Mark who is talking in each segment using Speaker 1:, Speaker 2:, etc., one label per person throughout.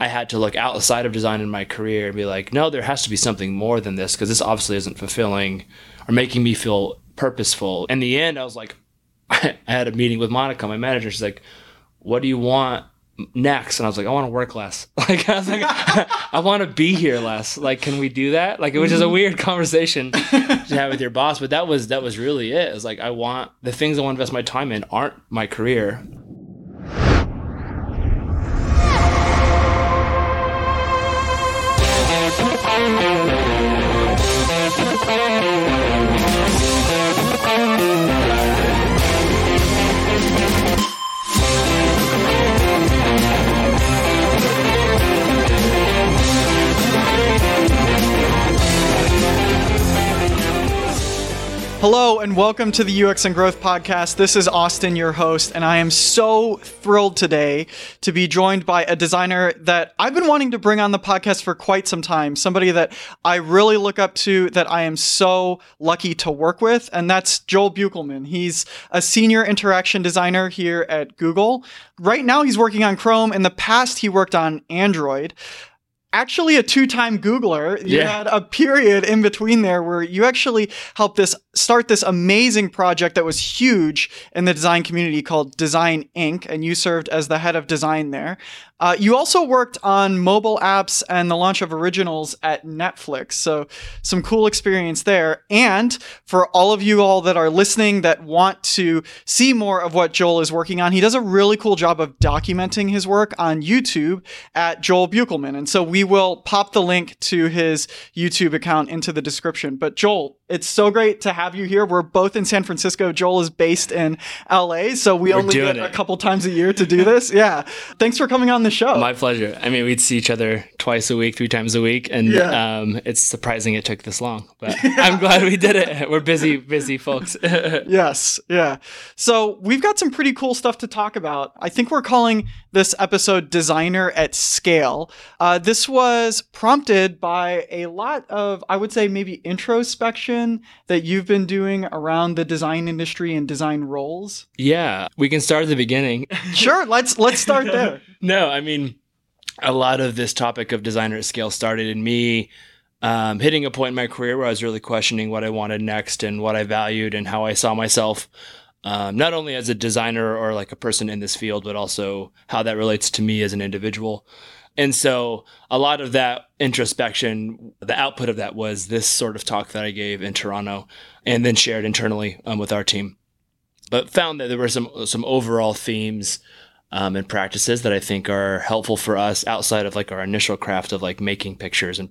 Speaker 1: I had to look outside of design in my career and be like, no, there has to be something more than this because this obviously isn't fulfilling or making me feel purposeful. In the end, I was like, I had a meeting with Monica, my manager. She's like, what do you want next? And I was like, I want to work less. Like, I was like, I want to be here less. Like, can we do that? Like, it was just a weird conversation to have with your boss, but that was, that was really it. It was like, I want the things I want to invest my time in aren't my career.
Speaker 2: Hello and welcome to the UX and Growth Podcast. This is Austin, your host, and I am so thrilled today to be joined by a designer that I've been wanting to bring on the podcast for quite some time. Somebody that I really look up to, that I am so lucky to work with, and that's Joel Beukelman. He's a senior interaction designer here at Google. Right now, he's working on Chrome. In the past, he worked on Android actually a two-time Googler. You
Speaker 1: Yeah.
Speaker 2: had a period in between there where you actually helped this start this amazing project that was huge in the design community called Design Inc. And you served as the head of design there. Uh, you also worked on mobile apps and the launch of originals at Netflix. So some cool experience there. And for all of you all that are listening that want to see more of what Joel is working on, he does a really cool job of documenting his work on YouTube at Joel Beukelman. And so we will pop the link to his YouTube account into the description. But Joel, it's so great to have you here. We're both in San Francisco. Joel is based in LA, so we only get
Speaker 1: it.
Speaker 2: a couple times a year to do this. Yeah. Thanks for coming on the show.
Speaker 1: My pleasure. I mean, we'd see each other twice a week, three times a week, and
Speaker 2: Yeah.
Speaker 1: um, it's surprising it took this long. But I'm glad we did it. We're busy, busy folks.
Speaker 2: yes, yeah. So we've got some pretty cool stuff to talk about. I think we're calling this episode Designer at Scale. Uh, this was prompted by a lot of, I would say, maybe introspection that you've been doing around the design industry and design roles.
Speaker 1: yeah, we can start at the beginning.
Speaker 2: Sure, let's let's start there.
Speaker 1: no, I mean, a lot of this topic of designer at scale started in me um, hitting a point in my career where I was really questioning what I wanted next and what I valued and how I saw myself, um, not only as a designer or like a person in this field, but also how that relates to me as an individual. And so a lot of that introspection, the output of that was this sort of talk that I gave in Toronto and then shared internally um, with our team. But found that there were some some overall themes um, and practices that I think are helpful for us outside of like our initial craft of like making pictures and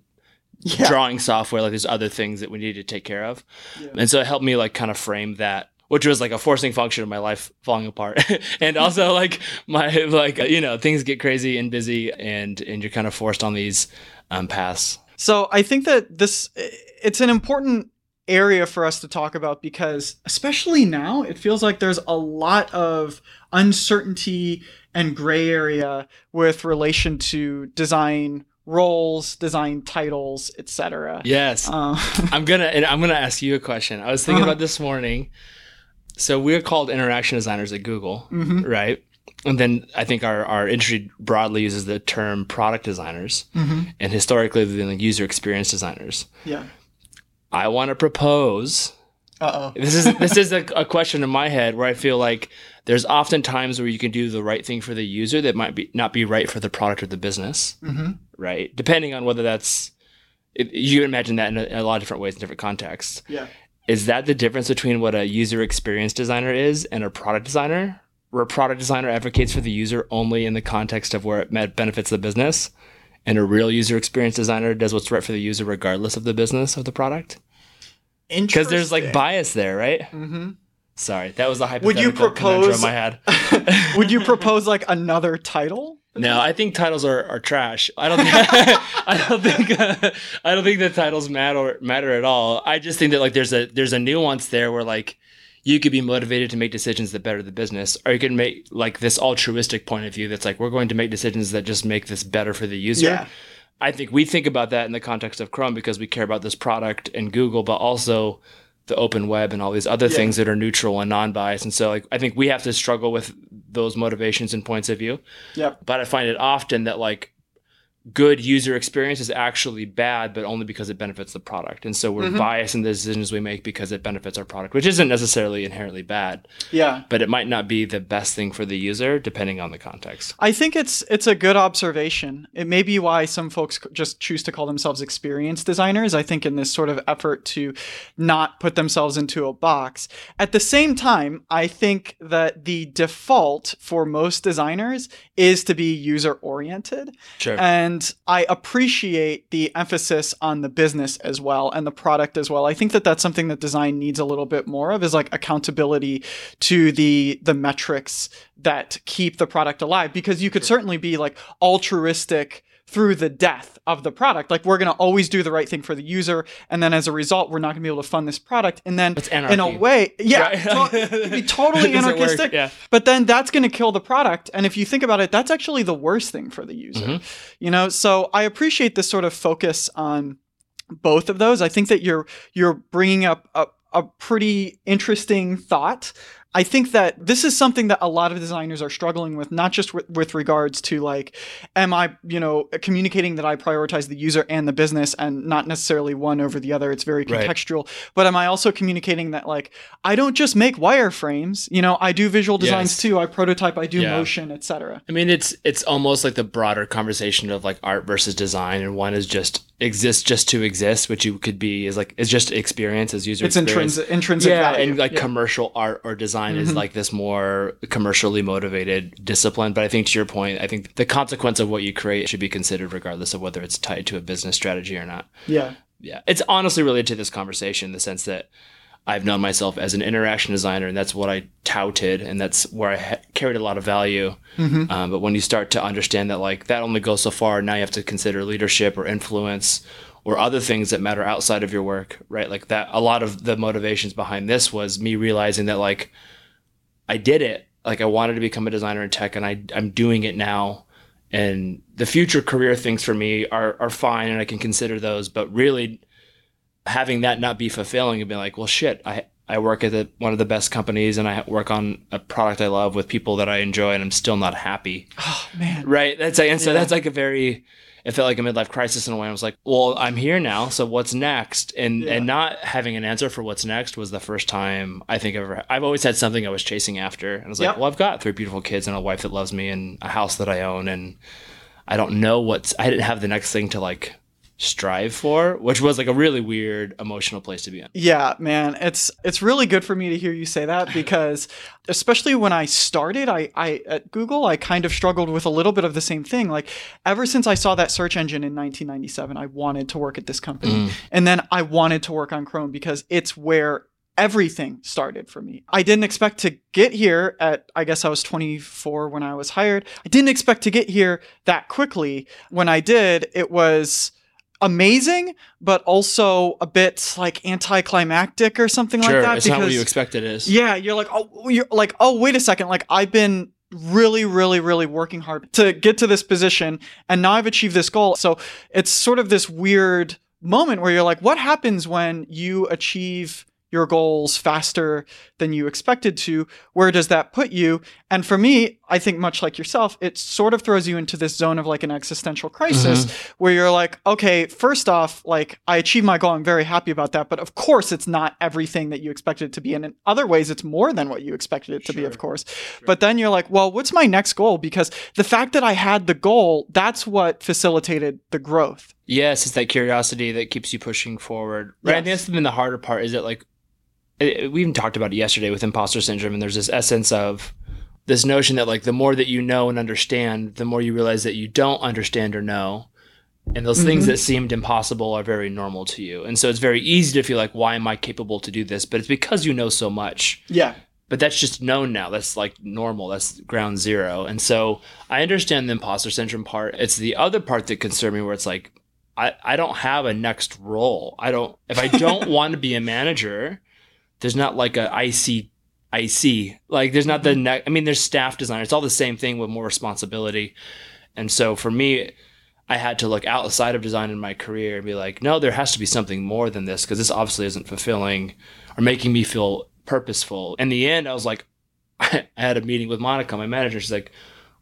Speaker 2: Yeah.
Speaker 1: drawing software. Like there's other things that we need to take care of,
Speaker 2: Yeah.
Speaker 1: and so it helped me like kind of frame that, which was like a forcing function of my life falling apart, and also like my like you know things get crazy and busy, and and you're kind of forced on these um, paths.
Speaker 2: So I think that this it's an important area for us to talk about because especially now it feels like there's a lot of uncertainty and gray area with relation to design roles, design titles, etc.
Speaker 1: Yes,
Speaker 2: Uh,
Speaker 1: I'm gonna and I'm gonna ask you a question. I was thinking
Speaker 2: Uh-huh.
Speaker 1: about this morning. So we're called interaction designers at Google,
Speaker 2: mhm,
Speaker 1: right? And then I think our, our industry broadly uses the term product designers,
Speaker 2: mhm.
Speaker 1: and historically they've been like user experience designers.
Speaker 2: Yeah.
Speaker 1: I want to propose.
Speaker 2: Uh oh.
Speaker 1: This is this is a, a question in my head where I feel like there's often times where you can do the right thing for the user that might be not be right for the product or the business,
Speaker 2: hmm
Speaker 1: right? Depending on whether that's it, you imagine that in a, in a lot of different ways in different contexts.
Speaker 2: Yeah.
Speaker 1: Is that the difference between what a user experience designer is and a product designer? Where a product designer advocates for the user only in the context of where it benefits the business, and a real user experience designer does what's right for the user regardless of the business of the product? Because there's like bias there, right?
Speaker 2: hmm
Speaker 1: Sorry, that was a
Speaker 2: Would you
Speaker 1: hypothetical conundrum I had.
Speaker 2: Would you propose like another title?
Speaker 1: No, I think titles are, are trash. I don't. Think, I don't think. Uh, I don't think the titles matter matter at all. I just think that like there's a there's a nuance there where like you could be motivated to make decisions that better the business, or you can make like this altruistic point of view that's like we're going to make decisions that just make this better for the user.
Speaker 2: Yeah.
Speaker 1: I think we think about that in the context of Chrome because we care about this product and Google, but also the open web and all these other
Speaker 2: Yeah.
Speaker 1: things that are neutral and non-biased. And so like I think we have to struggle with those motivations and points of view.
Speaker 2: Yep.
Speaker 1: But I find it often that like good user experience is actually bad, but only because it benefits the product. And so we're
Speaker 2: Mhm.
Speaker 1: biased in the decisions we make because it benefits our product, which isn't necessarily inherently bad,
Speaker 2: Yeah.
Speaker 1: but it might not be the best thing for the user depending on the context.
Speaker 2: I think it's it's a good observation. It may be why some folks just choose to call themselves experienced designers. I think in this sort of effort to not put themselves into a box. At the same time, I think that the default for most designers is to be user oriented.
Speaker 1: Sure.
Speaker 2: And I appreciate the emphasis on the business as well and the product as well. I think that that's something that design needs a little bit more of is like accountability to the the metrics that keep the product alive because you could certainly be like altruistic through the death of the product. Like we're going to always do the right thing for the user and then as a result we're not going to be able to fund this product and then in a way yeah
Speaker 1: Right?
Speaker 2: to- be totally
Speaker 1: It doesn't work,
Speaker 2: anarchistic
Speaker 1: Yeah.
Speaker 2: but then that's going to kill the product and if you think about it that's actually the worst thing for the user
Speaker 1: Mhm.
Speaker 2: you know so i appreciate this sort of focus on both of those i think that you're you're bringing up a, a pretty interesting thought i think that this is something that a lot of designers are struggling with not just with, with regards to like am i you know communicating that i prioritize the user and the business and not necessarily one over the other it's very
Speaker 1: Right.
Speaker 2: contextual but am i also communicating that like i don't just make wireframes you know i do visual designs
Speaker 1: Yes.
Speaker 2: too i prototype i do
Speaker 1: Yeah.
Speaker 2: motion etc
Speaker 1: I mean, it's it's almost like the broader conversation of like art versus design, and one is just exists just to exist, which you could be is like it's just experience as user
Speaker 2: it's
Speaker 1: experience.
Speaker 2: intrinsic intrinsic
Speaker 1: yeah,
Speaker 2: value.
Speaker 1: and like
Speaker 2: Yeah.
Speaker 1: commercial art or design is
Speaker 2: Mhm.
Speaker 1: like this more commercially motivated discipline. But I think to your point, I think the consequence of what you create should be considered regardless of whether it's tied to a business strategy or not.
Speaker 2: yeah
Speaker 1: Yeah, it's honestly related to this conversation in the sense that I've known myself as an interaction designer, and that's what I touted, and that's where I ha- carried a lot of value.
Speaker 2: Mhm.
Speaker 1: Um, but when you start to understand that, like, that only goes so far, now you have to consider leadership or influence or other things that matter outside of your work, right? Like that, a lot of the motivations behind this was me realizing that, like, I did it. Like, I wanted to become a designer in tech, and I, I'm doing it now. And the future career things for me are, are fine, and I can consider those. But really, having that not be fulfilling and be like, well, shit, I I work at the, one of the best companies and I work on a product I love with people that I enjoy, and I'm still not happy.
Speaker 2: oh man
Speaker 1: Right? That's like, and so
Speaker 2: Yeah.
Speaker 1: that's like a very. It felt like a midlife crisis in a way. I was like, well, I'm here now, so what's next? And
Speaker 2: Yeah.
Speaker 1: and not having an answer for what's next was the first time I think I've ever. I've always had something I was chasing after, and I was like,
Speaker 2: Yep.
Speaker 1: well, I've got three beautiful kids and a wife that loves me and a house that I own, and I don't know what's. I didn't have the next thing to like strive for, which was like a really weird emotional place to be in.
Speaker 2: Yeah, man, it's it's really good for me to hear you say that because especially when I started, I, I at Google, I kind of struggled with a little bit of the same thing. Like ever since I saw that search engine in 1997, I wanted to work at this company,
Speaker 1: Mm.
Speaker 2: and then I wanted to work on Chrome because it's where everything started for me. I didn't expect to get here at I guess I was 24 when I was hired. I didn't expect to get here that quickly. When I did, it was amazing, but also a bit like anticlimactic or something
Speaker 1: Sure,
Speaker 2: like that.
Speaker 1: it's not what you expected it is.
Speaker 2: yeah, you're like, oh, you're like, oh, wait a second. Like I've been really, really, really working hard to get to this position, and now I've achieved this goal. So it's sort of this weird moment where you're like, what happens when you achieve your goals faster than you expected to? Where does that put you? And for me, I think much like yourself, it sort of throws you into this zone of like an existential crisis mm-hmm. where you're like, okay, first off, like I achieved my goal. I'm very happy about that. But of course, it's not everything that you expected it to be. And in other ways, it's more than what you expected it to be, of course. But then you're like, well, what's my next goal? Because the fact that I had the goal, that's what facilitated the growth.
Speaker 1: Yes, it's that curiosity that keeps you pushing forward. Right. I think
Speaker 2: Yes.
Speaker 1: that's been the harder part. Is that like it, we even talked about it yesterday with imposter syndrome, and there's this essence of this notion that like the more that you know and understand, the more you realize that you don't understand or know. And those things
Speaker 2: Mhm.
Speaker 1: that seemed impossible are very normal to you. And so it's very easy to feel like, why am I capable to do this? But it's because you know so much.
Speaker 2: Yeah.
Speaker 1: but that's just known now. That's like normal. That's ground zero. And so I understand the imposter syndrome part. It's the other part that concerns me where it's like, I, I don't have a next role. I don't, if I don't want to be a manager, there's not like a IC, IC, like there's not the mm-hmm. next, I mean, there's staff designer. It's all the same thing with more responsibility. And so for me, I had to look outside of design in my career and be like, no, there has to be something more than this because this obviously isn't fulfilling or making me feel purposeful. In the end, I was like, I had a meeting with Monica, my manager. She's like,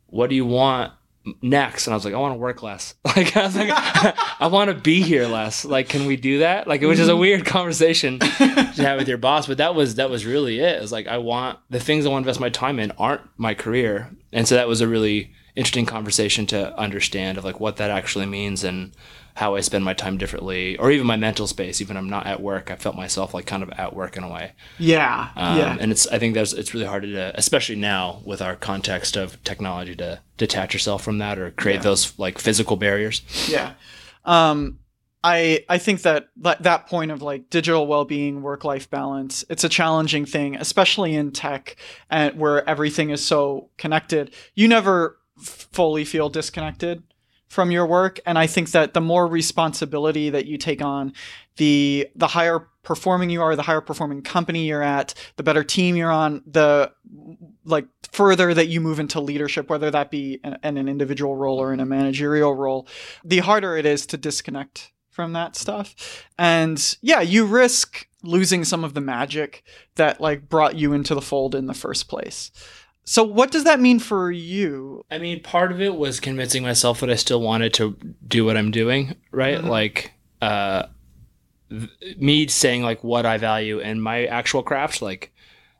Speaker 1: what do you want next and i was like i want to work less. Like i was like i want to be here less. Like can we do that? Like it was just a
Speaker 2: Mm-hmm.
Speaker 1: weird conversation to have with your boss but that was that was really it. It was like i want the things i want to invest my time in aren't my career. And so that was a really interesting conversation to understand of like what that actually means and how i spend my time differently or even my mental space even i'm not at work i felt myself like kind of at work in a way
Speaker 2: Yeah.
Speaker 1: um,
Speaker 2: yeah.
Speaker 1: and it's I think that's it's really hard to especially now with our context of technology to detach yourself from that or create
Speaker 2: Yeah.
Speaker 1: those like physical barriers.
Speaker 2: yeah um i i think that that, that point of like digital well-being work-life balance it's a challenging thing especially in tech and where everything is so connected you never fully feel disconnected from your work and i think that the more responsibility that you take on the the higher performing you are the higher performing company you're at the better team you're on the like further that you move into leadership whether that be in, in an individual role or in a managerial role the harder it is to disconnect from that stuff. And yeah you risk losing some of the magic that like brought you into the fold in the first place so what does that mean for you
Speaker 1: I mean, part of it was convincing myself that I still wanted to do what I'm doing, right?
Speaker 2: Mhm.
Speaker 1: Like uh th- me saying like what I value in my actual craft like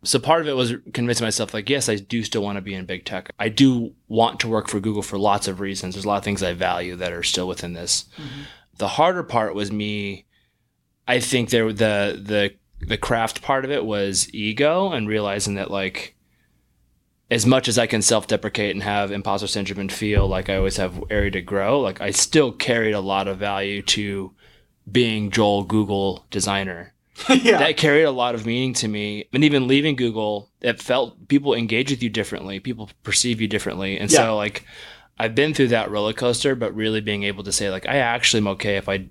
Speaker 1: so part of it was convincing myself like yes, I do still want to be in big tech. I do want to work for Google for lots of reasons. There's a lot of things I value that are still within this. the harder part was me i think there the the the craft part of it was ego and realizing that like as much as i can self-deprecate and have imposter syndrome and feel like i always have area to grow like i still carried a lot of value to being joel google designer
Speaker 2: yeah
Speaker 1: that carried a lot of meaning to me. And even leaving Google, it felt people engage with you differently. People perceive you differently. And
Speaker 2: Yeah.
Speaker 1: so like I've been through that roller coaster, but really being able to say like I actually am okay if I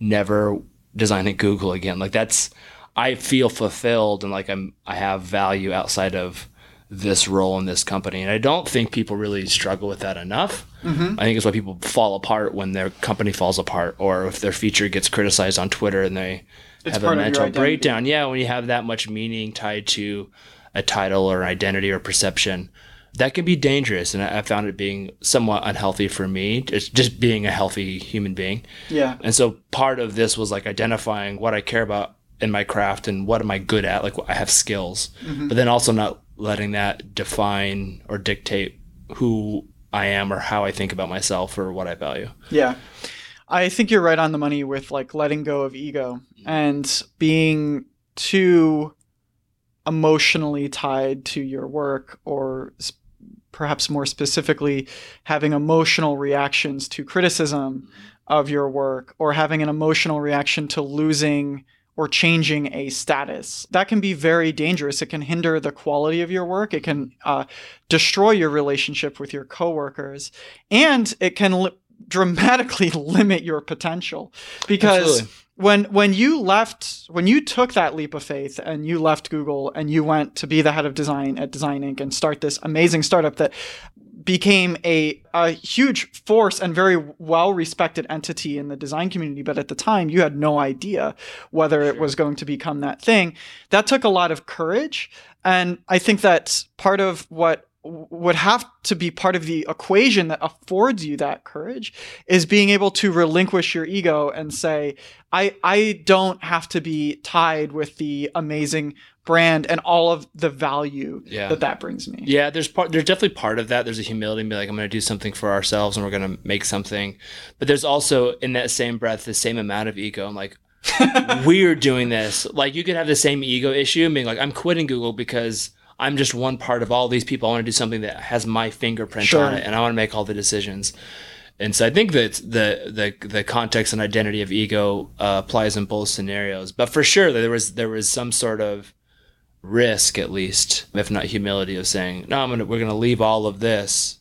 Speaker 1: never design at Google again. Like that's I feel fulfilled and like I'm I have value outside of this role in this company. And I don't think people really struggle with that enough.
Speaker 2: Mhm.
Speaker 1: I think it's why people fall apart when their company falls apart or if their feature gets criticized on Twitter and they
Speaker 2: It's
Speaker 1: have a mental breakdown. Yeah, when you have that much meaning tied to a title or identity or perception, that can be dangerous. And I found it being somewhat unhealthy for me, just, just being a healthy human being.
Speaker 2: yeah
Speaker 1: And so part of this was like identifying what I care about in my craft and what am I good at. Like I have skills,
Speaker 2: Mm-hmm.
Speaker 1: but then also not letting that define or dictate who I am or how I think about myself or what I value.
Speaker 2: Yeah. I think you're right on the money with like letting go of ego mm-hmm. and being too emotionally tied to your work or perhaps more specifically having emotional reactions to criticism mm-hmm. of your work or having an emotional reaction to losing or changing a status. That can be very dangerous. It can hinder the quality of your work. It can uh, destroy your relationship with your coworkers, and it can li- dramatically limit your potential because
Speaker 1: Absolutely.
Speaker 2: when when you left when you took that leap of faith and you left Google and you went to be the head of design at Design Inc. and start this amazing startup that became a, a huge force and very well respected entity in the design community. But at the time, you had no idea whether it was going to become that thing. That took a lot of courage. And I think that part of what would have to be part of the equation that affords you that courage is being able to relinquish your ego and say, I, I don't have to be tied with the amazing brand and all of the value
Speaker 1: Yeah.
Speaker 2: that that brings me.
Speaker 1: Yeah, there's part. There's definitely part of that. There's a humility and be like, I'm going to do something for ourselves, and we're going to make something. But there's also in that same breath the same amount of ego. I'm like, we're doing this. Like you could have the same ego issue and being like, I'm quitting Google because I'm just one part of all these people. I want to do something that has my fingerprint
Speaker 2: Sure.
Speaker 1: on it, and I want to make all the decisions. And so I think that the the the context and identity of ego uh, applies in both scenarios. But for sure, there was there was some sort of risk, at least, if not humility, of saying, "No, I'm gonna we're gonna leave all of this."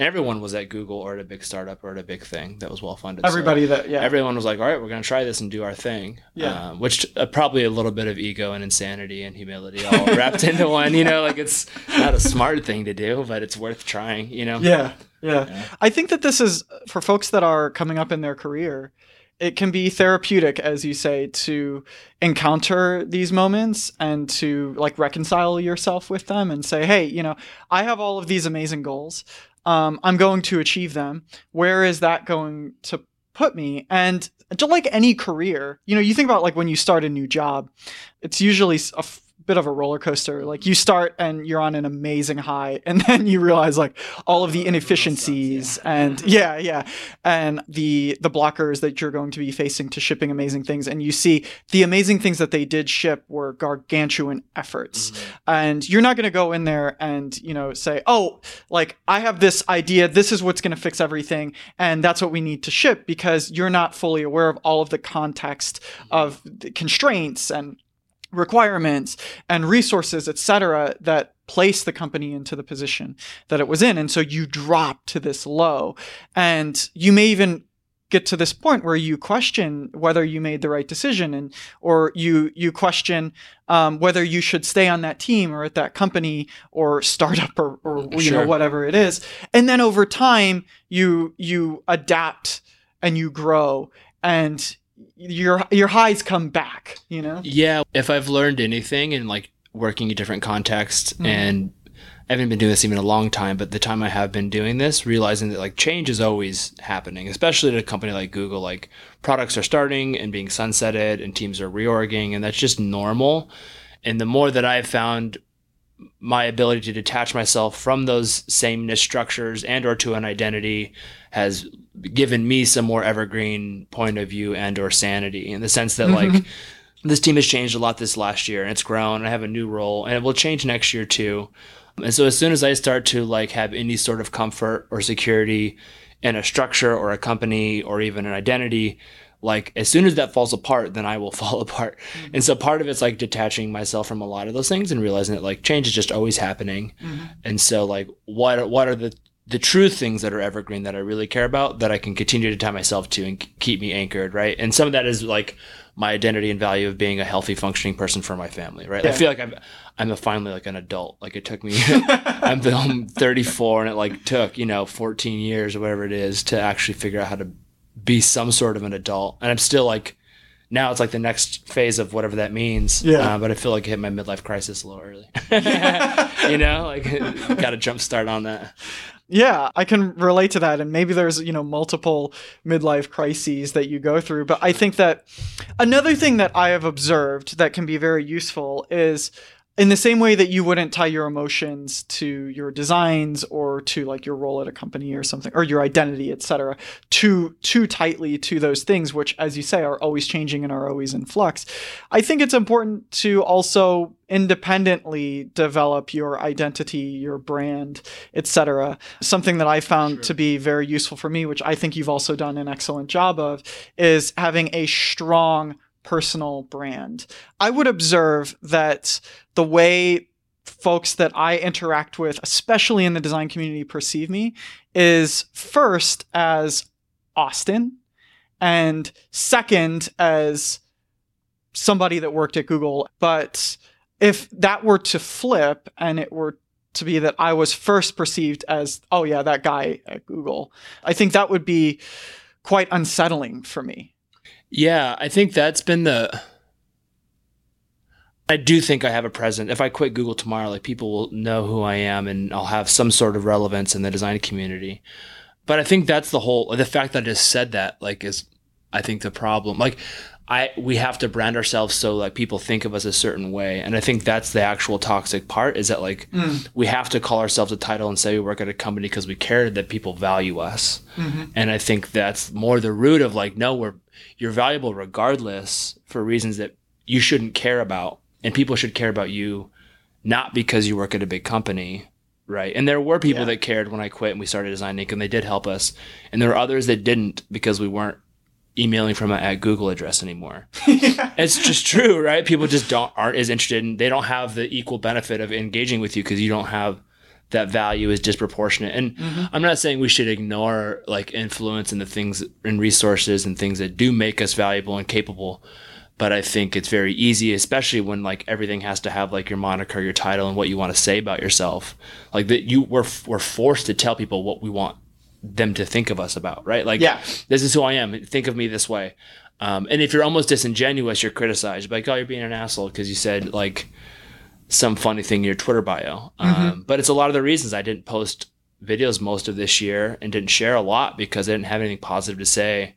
Speaker 1: And everyone was at Google or at a big startup or at a big thing that was well funded.
Speaker 2: Everybody that, yeah.
Speaker 1: everyone was like, "All right, we're gonna try this and do our thing."
Speaker 2: Yeah.
Speaker 1: um, which uh, probably a little bit of ego and insanity and humility all wrapped into one. You know, like it's not a smart thing to do, but it's worth trying. You know.
Speaker 2: Yeah, yeah.
Speaker 1: Yeah.
Speaker 2: I think that this is for folks that are coming up in their career. It can be therapeutic, as you say, to encounter these moments and to like reconcile yourself with them and say, "Hey, you know, I have all of these amazing goals. Um, I'm going to achieve them. Where is that going to put me? And just like any career, you know, you think about like when you start a new job, it's usually a bit of a roller coaster. Like you start and you're on an amazing high, and then you realize like all of the inefficiencies
Speaker 1: yeah.
Speaker 2: and yeah, yeah, and the the blockers that you're going to be facing to shipping amazing things. And you see the amazing things that they did ship were gargantuan efforts.
Speaker 1: Mm-hmm.
Speaker 2: And you're not going to go in there and you know say, oh, like I have this idea, this is what's going to fix everything, and that's what we need to ship because you're not fully aware of all of the context of the constraints and requirements and resources, et cetera, that place the company into the position that it was in. And so you drop to this low. And you may even get to this point where you question whether you made the right decision and or you you question um, whether you should stay on that team or at that company or startup or, or you
Speaker 1: Sure.
Speaker 2: know whatever it is and then over time you you adapt and you grow and your your highs come back you know
Speaker 1: Yeah, if I've learned anything in like working in different contexts
Speaker 2: Mhm.
Speaker 1: and I haven't been doing this even a long time, but the time I have been doing this, realizing that like change is always happening, especially at a company like Google. Like products are starting and being sunsetted and teams are reorging, and that's just normal. And the more that I've found my ability to detach myself from those sameness structures and or to an identity has given me some more evergreen point of view and or sanity in the sense that like mm-hmm. this team has changed a lot this last year and it's grown and I have a new role and it will change next year too. And so as soon as I start to like have any sort of comfort or security in a structure or a company or even an identity, like as soon as that falls apart, then I will fall apart. Mm-hmm. And so part of it's like detaching myself from a lot of those things and realizing that like change is just always happening. Mm-hmm. And so like what are, what are the the true things that are evergreen that I really care about that I can continue to tie myself to and keep me anchored, right? And some of that is like my identity and value of being a healthy, functioning person for my family, right? I feel like I'm I'm a finally like an adult. Like it took me, I'm, I'm 34, and it like took you know 14 years or whatever it is to actually figure out how to be some sort of an adult, and I'm still like. Now it's like the next phase of whatever that means.
Speaker 2: Yeah.
Speaker 1: Uh, but I feel like I hit my midlife crisis a little early. you know, like got to jump start on that.
Speaker 2: Yeah, I can relate to that. And maybe there's, you know, multiple midlife crises that you go through. But I think that another thing that I have observed that can be very useful is in the same way that you wouldn't tie your emotions to your designs or to like your role at a company or something or your identity etc too too tightly to those things which as you say are always changing and are always in flux i think it's important to also independently develop your identity your brand etc something that i found
Speaker 1: Sure.
Speaker 2: to be very useful for me which i think you've also done an excellent job of is having a strong personal brand i would observe that the way folks that I interact with, especially in the design community, perceive me is first as Austin, and second as somebody that worked at Google. But if that were to flip and it were to be that I was first perceived as, oh, yeah, that guy at Google, I think that would be quite unsettling for me.
Speaker 1: Yeah, I think that's been the. I do think I have a present. If I quit Google tomorrow, like people will know who I am and I'll have some sort of relevance in the design community. But I think that's the whole the fact that I just said that like is I think the problem. Like I we have to brand ourselves so like people think of us a certain way. And I think that's the actual toxic part is that like mm. we have to call ourselves a title and say we work at a company because we care that people value us. Mm-hmm. And I think that's more the root of like, no, we're you're valuable regardless for reasons that you shouldn't care about. And people should care about you not because you work at a big company. Right. And there were people
Speaker 2: Yeah.
Speaker 1: that cared when I quit and we started Design Inc. and they did help us. And there were others that didn't because we weren't emailing from at Google address anymore. It's just true, right? People just don't aren't as interested and they don't have the equal benefit of engaging with you because you don't have that value is disproportionate. And mm-hmm. I'm not saying we should ignore like influence and the things and resources and things that do make us valuable and capable. But I think it's very easy, especially when like everything has to have like your moniker, your title, and what you want to say about yourself. Like that, you we're we're forced to tell people what we want them to think of us about, right? Like,
Speaker 2: Yeah.
Speaker 1: this is who I am. Think of me this way. Um, and if you're almost disingenuous, you're criticized. You're like, oh, you're being an asshole because you said like some funny thing in your Twitter bio. Um, but it's a lot of the reasons I didn't post videos most of this year and didn't share a lot because I didn't have anything positive to say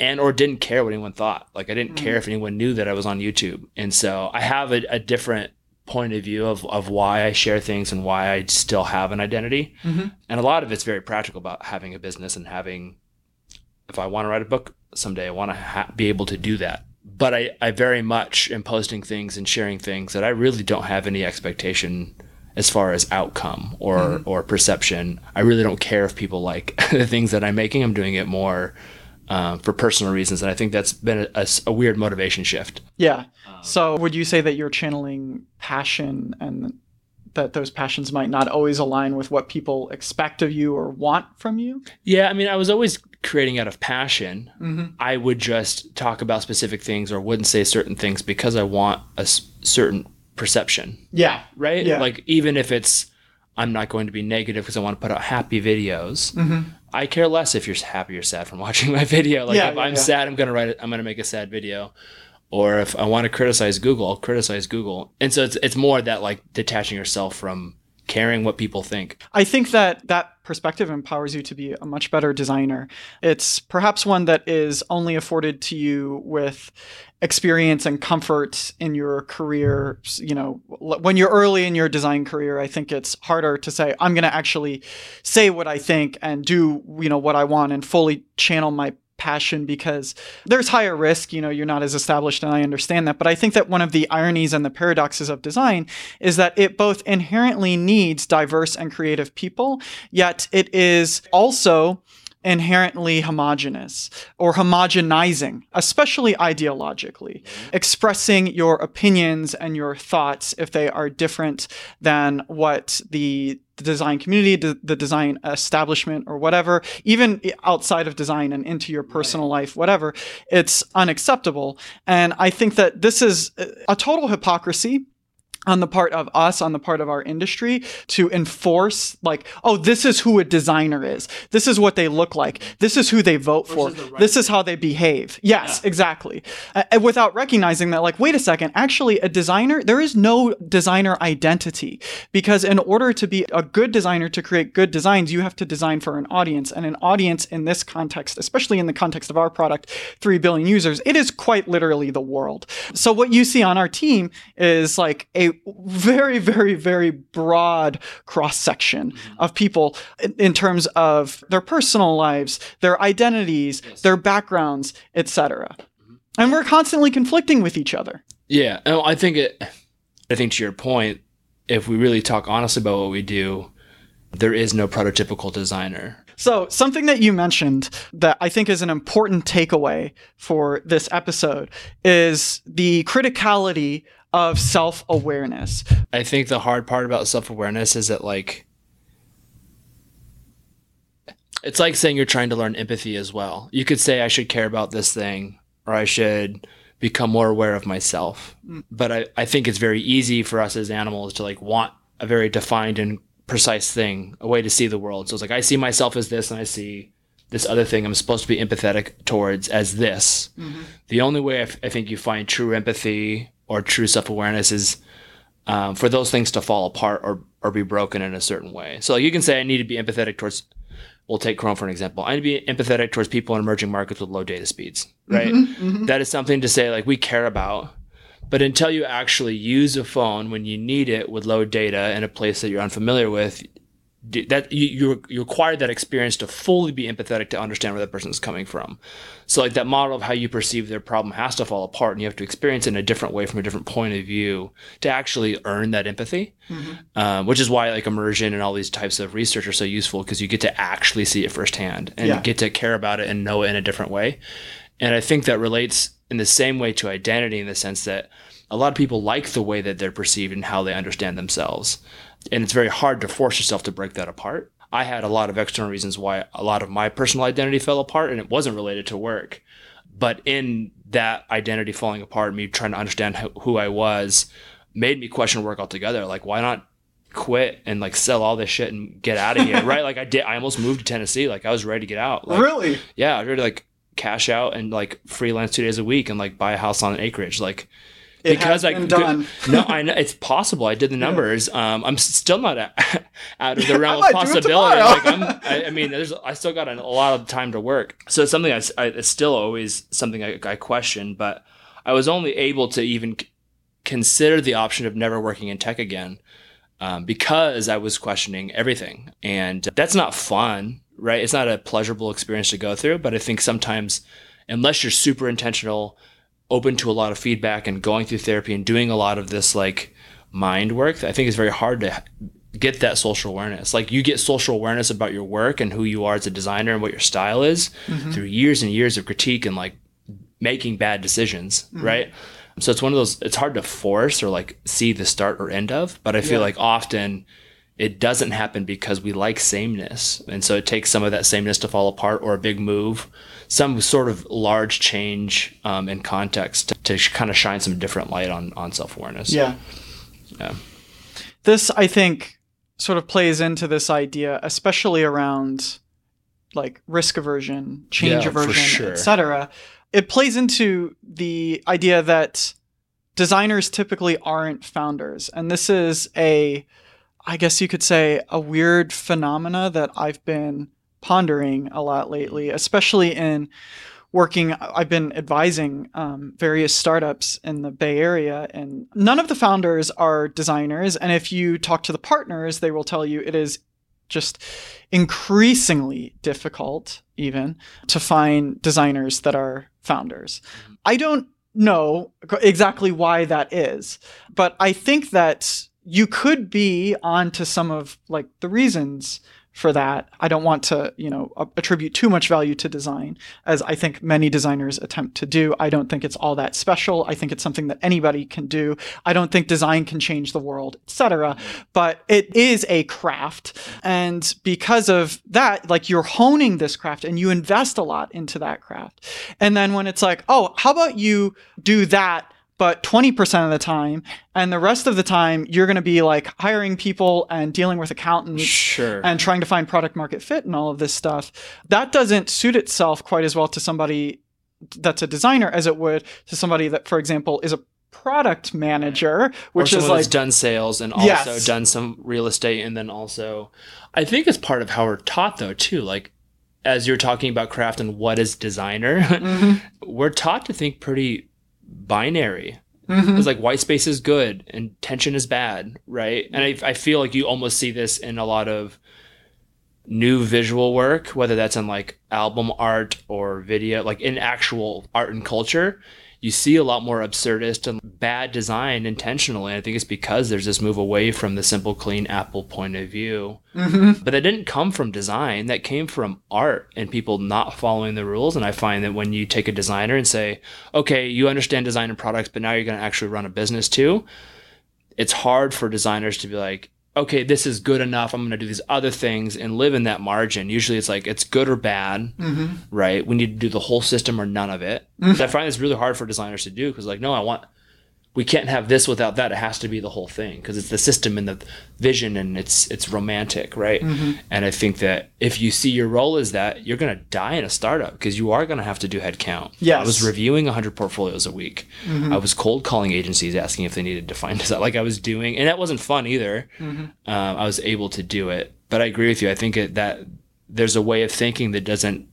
Speaker 1: and or didn't care what anyone thought. Like I didn't care if anyone knew that I was on YouTube. And so I have a, a different point of view of, of why I share things and why I still have an identity.
Speaker 2: Mhm.
Speaker 1: And a lot of it's very practical about having a business and having, if I want to write a book someday, I want to ha- be able to do that. But I, I very much am posting things and sharing things that I really don't have any expectation as far as outcome or, or perception. I really don't care if people like the things that I'm making. I'm doing it more um, for personal reasons. And I think that's been a weird motivation shift.
Speaker 2: Yeah. So would you say that you're channeling passion and that those passions might not always align with what people expect of you or want from you?
Speaker 1: Yeah, I mean, I was always creating out of passion.
Speaker 2: Mm-hmm.
Speaker 1: I would just talk about specific things or wouldn't say certain things because I want a s- certain perception,
Speaker 2: Yeah.
Speaker 1: right?
Speaker 2: Yeah.
Speaker 1: Like, even if it's, I'm not going to be negative because I want to put out happy videos.
Speaker 2: Mm-hmm.
Speaker 1: I care less if you're happy or sad from watching my video. Like,
Speaker 2: Yeah,
Speaker 1: if
Speaker 2: yeah,
Speaker 1: I'm
Speaker 2: yeah.
Speaker 1: sad, I'm going to write it, I'm going to make a sad video. Or if I want to criticize Google, I'll criticize Google. And so it's, it's more that like detaching yourself from caring what people think.
Speaker 2: I think that that perspective empowers you to be a much better designer. It's perhaps one that is only afforded to you with experience and comfort in your career. You know, when you're early in your design career, I think it's harder to say, I'm going to actually say what I think and do, you know, what I want and fully channel my passion because there's higher risk you know you're not as established and i understand that but i think that one of the ironies and the paradoxes of design is that it both inherently needs diverse and creative people yet it is also inherently homogenous or homogenizing, especially ideologically, mm-hmm. expressing your opinions and your thoughts if they are different than what the the design community, the, the design establishment, or whatever, even outside of design and into your personal life, whatever, it's unacceptable. And I think that this is a total hypocrisy on the part of us, on the part of our industry, to enforce, like, oh, this is who a designer is. This is what they look like. This is who they vote for.
Speaker 1: The right
Speaker 2: This is how they behave. Yes, exactly. Uh, and without recognizing that, like, wait a second, actually, a designer, there is no designer identity. Because in order to be a good designer, to create good designs, you have to design for an audience. And an audience in this context, especially in the context of our product, 3 billion users, it is quite literally the world. So what you see on our team is like a very, very, very broad cross section mm-hmm. of people in, in terms of their personal lives, their identities, their backgrounds, etc. Mm-hmm. And we're constantly conflicting with each other.
Speaker 1: Yeah, I think it. I think to your point, if we really talk honestly about what we do, there is no prototypical designer.
Speaker 2: So, something that you mentioned that I think is an important takeaway for this episode is the criticality of self awareness.
Speaker 1: I think the hard part about self awareness is that like it's like saying you're trying to learn empathy as well. You could say I should care about this thing or I should become more aware of myself. Mm. But I, I think it's very easy for us as animals to like want a very defined and precise thing, a way to see the world. So it's like I see myself as this and I see this other thing I'm supposed to be empathetic towards as this. Mm-hmm. The only way I, f- I think you find true empathy or true self awareness is um, for those things to fall apart or, or be broken in a certain way. So like, you can say I need to be empathetic towards. We'll take Chrome for an example. I need to be empathetic towards people in emerging markets with low data speeds, right? That is something to say like we care about. But until you actually use a phone when you need it with low data in a place that you're unfamiliar with, that you, you you require that experience to fully be empathetic to understand where that person is coming from. So like that model of how you perceive their problem has to fall apart, and you have to experience it in a different way from a different point of view to actually earn that empathy. Um, which is why like immersion and all these types of research are so useful because you get to actually see it firsthand and
Speaker 2: Yeah.
Speaker 1: get to care about it and know it in a different way. And I think that relates in the same way to identity in the sense that a lot of people like the way that they're perceived and how they understand themselves. And it's very hard to force yourself to break that apart. I had a lot of external reasons why a lot of my personal identity fell apart and it wasn't related to work. But in that identity falling apart, me trying to understand who, I was made me question work altogether. Like, why not quit and like sell all this shit and get out of here? right. Like I did, I almost moved to Tennessee. Like I was ready to get out. Like,
Speaker 2: really?
Speaker 1: yeah, I was ready to like cash out and like freelance two days a week and like buy a house on an acreage. Like
Speaker 2: It
Speaker 1: because I could-
Speaker 2: done.
Speaker 1: no, I know it's possible. I did the numbers. Um, I'm still not a- out of the realm of
Speaker 2: might do it
Speaker 1: possibility. Like I'm, I, I mean, there's I still got a, lot of time to work. So it's something I, it's still always something I, I question. But I was only able to even consider the option of never working in tech again um, because I was questioning everything, and that's not fun, right? It's not a pleasurable experience to go through. But I think sometimes, unless you're super intentional open to a lot of feedback and going through therapy and doing a lot of this like mind work, I think it's very hard to get that social awareness. Like you get social awareness about your work and who you are as a designer and what your style is mm-hmm. through years and years of critique and like making bad decisions, mm-hmm. right? So it's one of those it's hard to force or like see the start or end of, but I feel
Speaker 2: Yeah.
Speaker 1: like often it doesn't happen because we like sameness. And so it takes some of that sameness to fall apart or a big move, some sort of large change um, in context to, to kind of shine some different light on, on self awareness.
Speaker 2: Yeah.
Speaker 1: Yeah.
Speaker 2: This, I think, sort of plays into this idea, especially around like risk aversion, change
Speaker 1: Yeah,
Speaker 2: aversion,
Speaker 1: sure.
Speaker 2: etc. It plays into the idea that designers typically aren't founders. And this is a, I guess you could say, a weird phenomena that I've been pondering a lot lately, especially in working i've been advising um, various startups in the bay area and none of the founders are designers and if you talk to the partners they will tell you it is just increasingly difficult even to find designers that are founders. I don't know exactly why that is but i think that you could be onto some of like the reasons for that. I don't want to, you know, attribute too much value to design, as I think many designers attempt to do. I don't think it's all that special. I think it's something that anybody can do. I don't think design can change the world, etc. But it is a craft, and because of that, like you're honing this craft and you invest a lot into that craft. And then when it's like, oh, how about you do that? But 20% of the time, and the rest of the time, you're going to be like hiring people and dealing with accountants
Speaker 1: Sure.
Speaker 2: and trying to find product market fit and all of this stuff. That doesn't suit itself quite as well to somebody that's a designer as it would to somebody that, for example, is a product manager, which is like
Speaker 1: done sales and also
Speaker 2: Yes.
Speaker 1: done some real estate and then also i think it's part of how we're taught though too like as you're talking about craft and what is designer
Speaker 2: Mhm,
Speaker 1: we're taught to think pretty binary.
Speaker 2: Mhm.
Speaker 1: it's like white space is good and tension is bad right? And I, I feel like you almost see this in a lot of new visual work whether that's in like album art or video like in actual art and culture you see a lot more absurdist and bad design intentionally. I think it's because there's this move away from the simple, clean Apple point of view.
Speaker 2: Mhm.
Speaker 1: But that didn't come from design. That came from art and people not following the rules. And I find that when you take a designer and say, okay, you understand design and products, but now you're going to actually run a business too, it's hard for designers to be like, okay, this is good enough. I'm going to do these other things and live in that margin. Usually it's like, it's good or bad,
Speaker 2: Mhm.
Speaker 1: right? We need to do the whole system or none of it.
Speaker 2: Mhm.
Speaker 1: I find it's really hard for designers to do because, like, no, I want, we can't have this without that. It has to be the whole thing because it's the system and the vision and it's it's romantic, right?
Speaker 2: Mhm.
Speaker 1: And I think that if you see your role as that, you're gonna die in a startup because you are gonna have to do headcount.
Speaker 2: Yes.
Speaker 1: I was reviewing 100 portfolios a week.
Speaker 2: Mhm.
Speaker 1: I was cold calling agencies asking if they needed to find design. Like I was doing, and that wasn't fun either.
Speaker 2: Mhm.
Speaker 1: Um, I was able to do it, but I agree with you. I think it, that there's a way of thinking that doesn't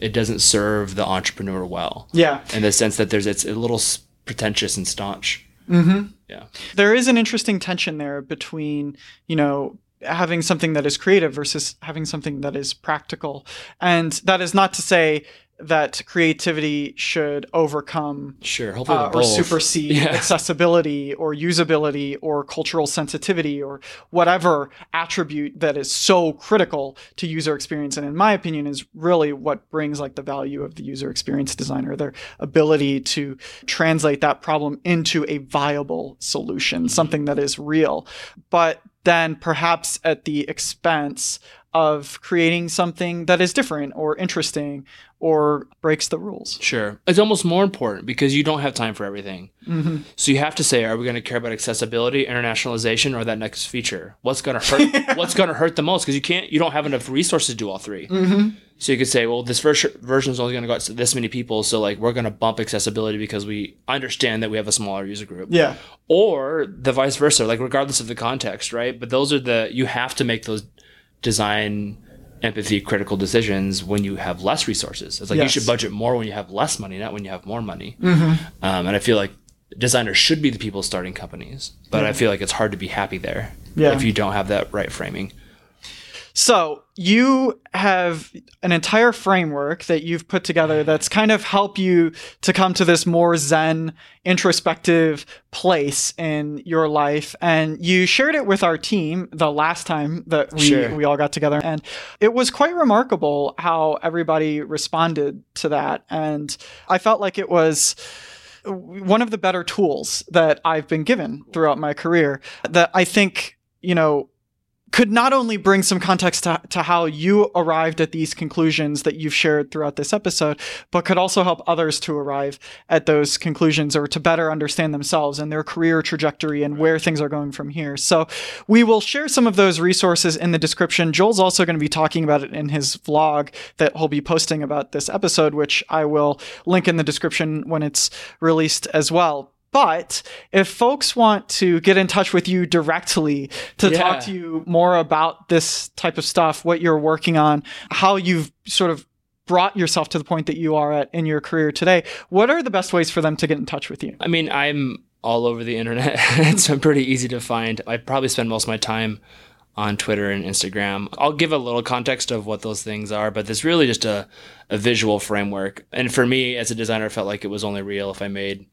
Speaker 1: it doesn't serve the entrepreneur well
Speaker 2: Yeah.
Speaker 1: in the sense that there's it's a little s- pretentious and staunch.
Speaker 2: hmm
Speaker 1: Yeah.
Speaker 2: There is an interesting tension there between, you know, having something that is creative versus having something that is practical. And that is not to say that creativity should overcome
Speaker 1: Sure. Hopefully,
Speaker 2: uh, or supersede
Speaker 1: Yeah.
Speaker 2: accessibility or usability or cultural sensitivity or whatever attribute that is so critical to user experience and in my opinion is really what brings like the value of the user experience designer their ability to translate that problem into a viable solution something that is real but then perhaps at the expense of creating something that is different or interesting or breaks the rules.
Speaker 1: Sure. It's almost more important because you don't have time for everything.
Speaker 2: hmm
Speaker 1: So you have to say, are we going to care about accessibility, internationalization, or that next feature? What's going to hurt? what's going to hurt the most? Because you can't, you don't have enough resources to do all 3
Speaker 2: hmm
Speaker 1: So you could say, well, this vers- version is only going to go out to this many people, so like we're going to bump accessibility because we understand that we have a smaller user group,
Speaker 2: Yeah.
Speaker 1: or the vice versa, like regardless of the context, right? But those are the you have to make those design empathy critical decisions when you have less resources. It's like you should budget more when you have less money, not when you have more money.
Speaker 2: hmm
Speaker 1: Um, and I feel like designers should be the people starting companies, but I feel like it's hard to be happy there
Speaker 2: Yeah.
Speaker 1: if you don't have that right framing.
Speaker 2: So you have an entire framework that you've put together that's kind of help you to come to this more zen introspective place in your life. And you shared it with our team the last time that we,
Speaker 1: Sure.
Speaker 2: we all got together. And it was quite remarkable how everybody responded to that. And i felt like it was one of the better tools that I've been given throughout my career that I think, you know, could not only bring some context to, to how you arrived at these conclusions that you've shared throughout this episode, but could also help others to arrive at those conclusions or to better understand themselves and their career trajectory and where things are going from here. So we will share some of those resources in the description. Joel's also going to be talking about it in his vlog that he'll be posting about this episode, which I will link in the description when it's released as well. But if folks want to get in touch with you directly to
Speaker 1: Yeah.
Speaker 2: talk to you more about this type of stuff, what you're working on, how you've sort of brought yourself to the point that you are at in your career today, what are the best ways for them to get in touch with you?
Speaker 1: I mean, I'm all over the internet. it's pretty easy to find. I probably spend most of my time on Twitter and Instagram. I'll give a little context of what those things are, but it's really just a, a visual framework. And for me, as a designer, I felt like it was only real if I made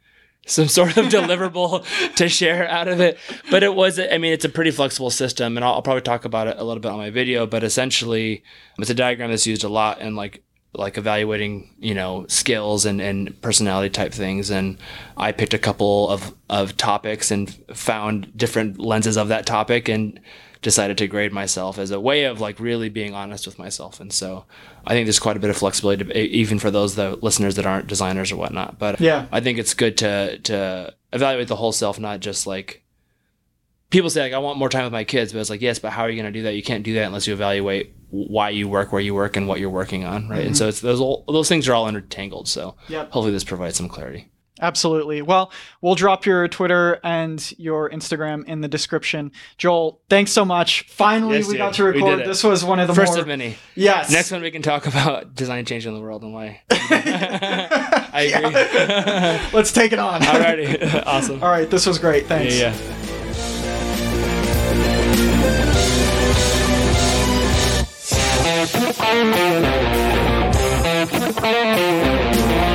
Speaker 1: some sort of deliverable to share out of it. But it was, I mean, it's a pretty flexible system, and I'll, I'll probably talk about it a little bit on my video. But essentially, it's a diagram that's used a lot in like like evaluating you know skills and, and personality type things and i picked a couple of, of topics and found different lenses of that topic and decided to grade myself as a way of like really being honest with myself. And so i think there's quite a bit of flexibility to, even for those the listeners that aren't designers or whatnot. But
Speaker 2: Yeah.
Speaker 1: i think it's good to to evaluate the whole self not just like people say like i want more time with my kids but it's like yes but how are you going to do that? You can't do that unless you evaluate why you work where you work and what you're working on right? And mm-hmm. so it's those all, those things are all intertangled. So
Speaker 2: Yep.
Speaker 1: hopefully this provides some clarity
Speaker 2: Absolutely. Well, we'll drop your Twitter and your Instagram in the description. Joel, thanks so much. Finally,
Speaker 1: Yes,
Speaker 2: we
Speaker 1: dude.
Speaker 2: got to record. This was one of the
Speaker 1: first
Speaker 2: more
Speaker 1: of many
Speaker 2: yes.
Speaker 1: next one we can talk about design changing the world and why i agree
Speaker 2: Let's take it on.
Speaker 1: alrighty awesome
Speaker 2: All right. This was great. Thanks.
Speaker 1: yeah, yeah.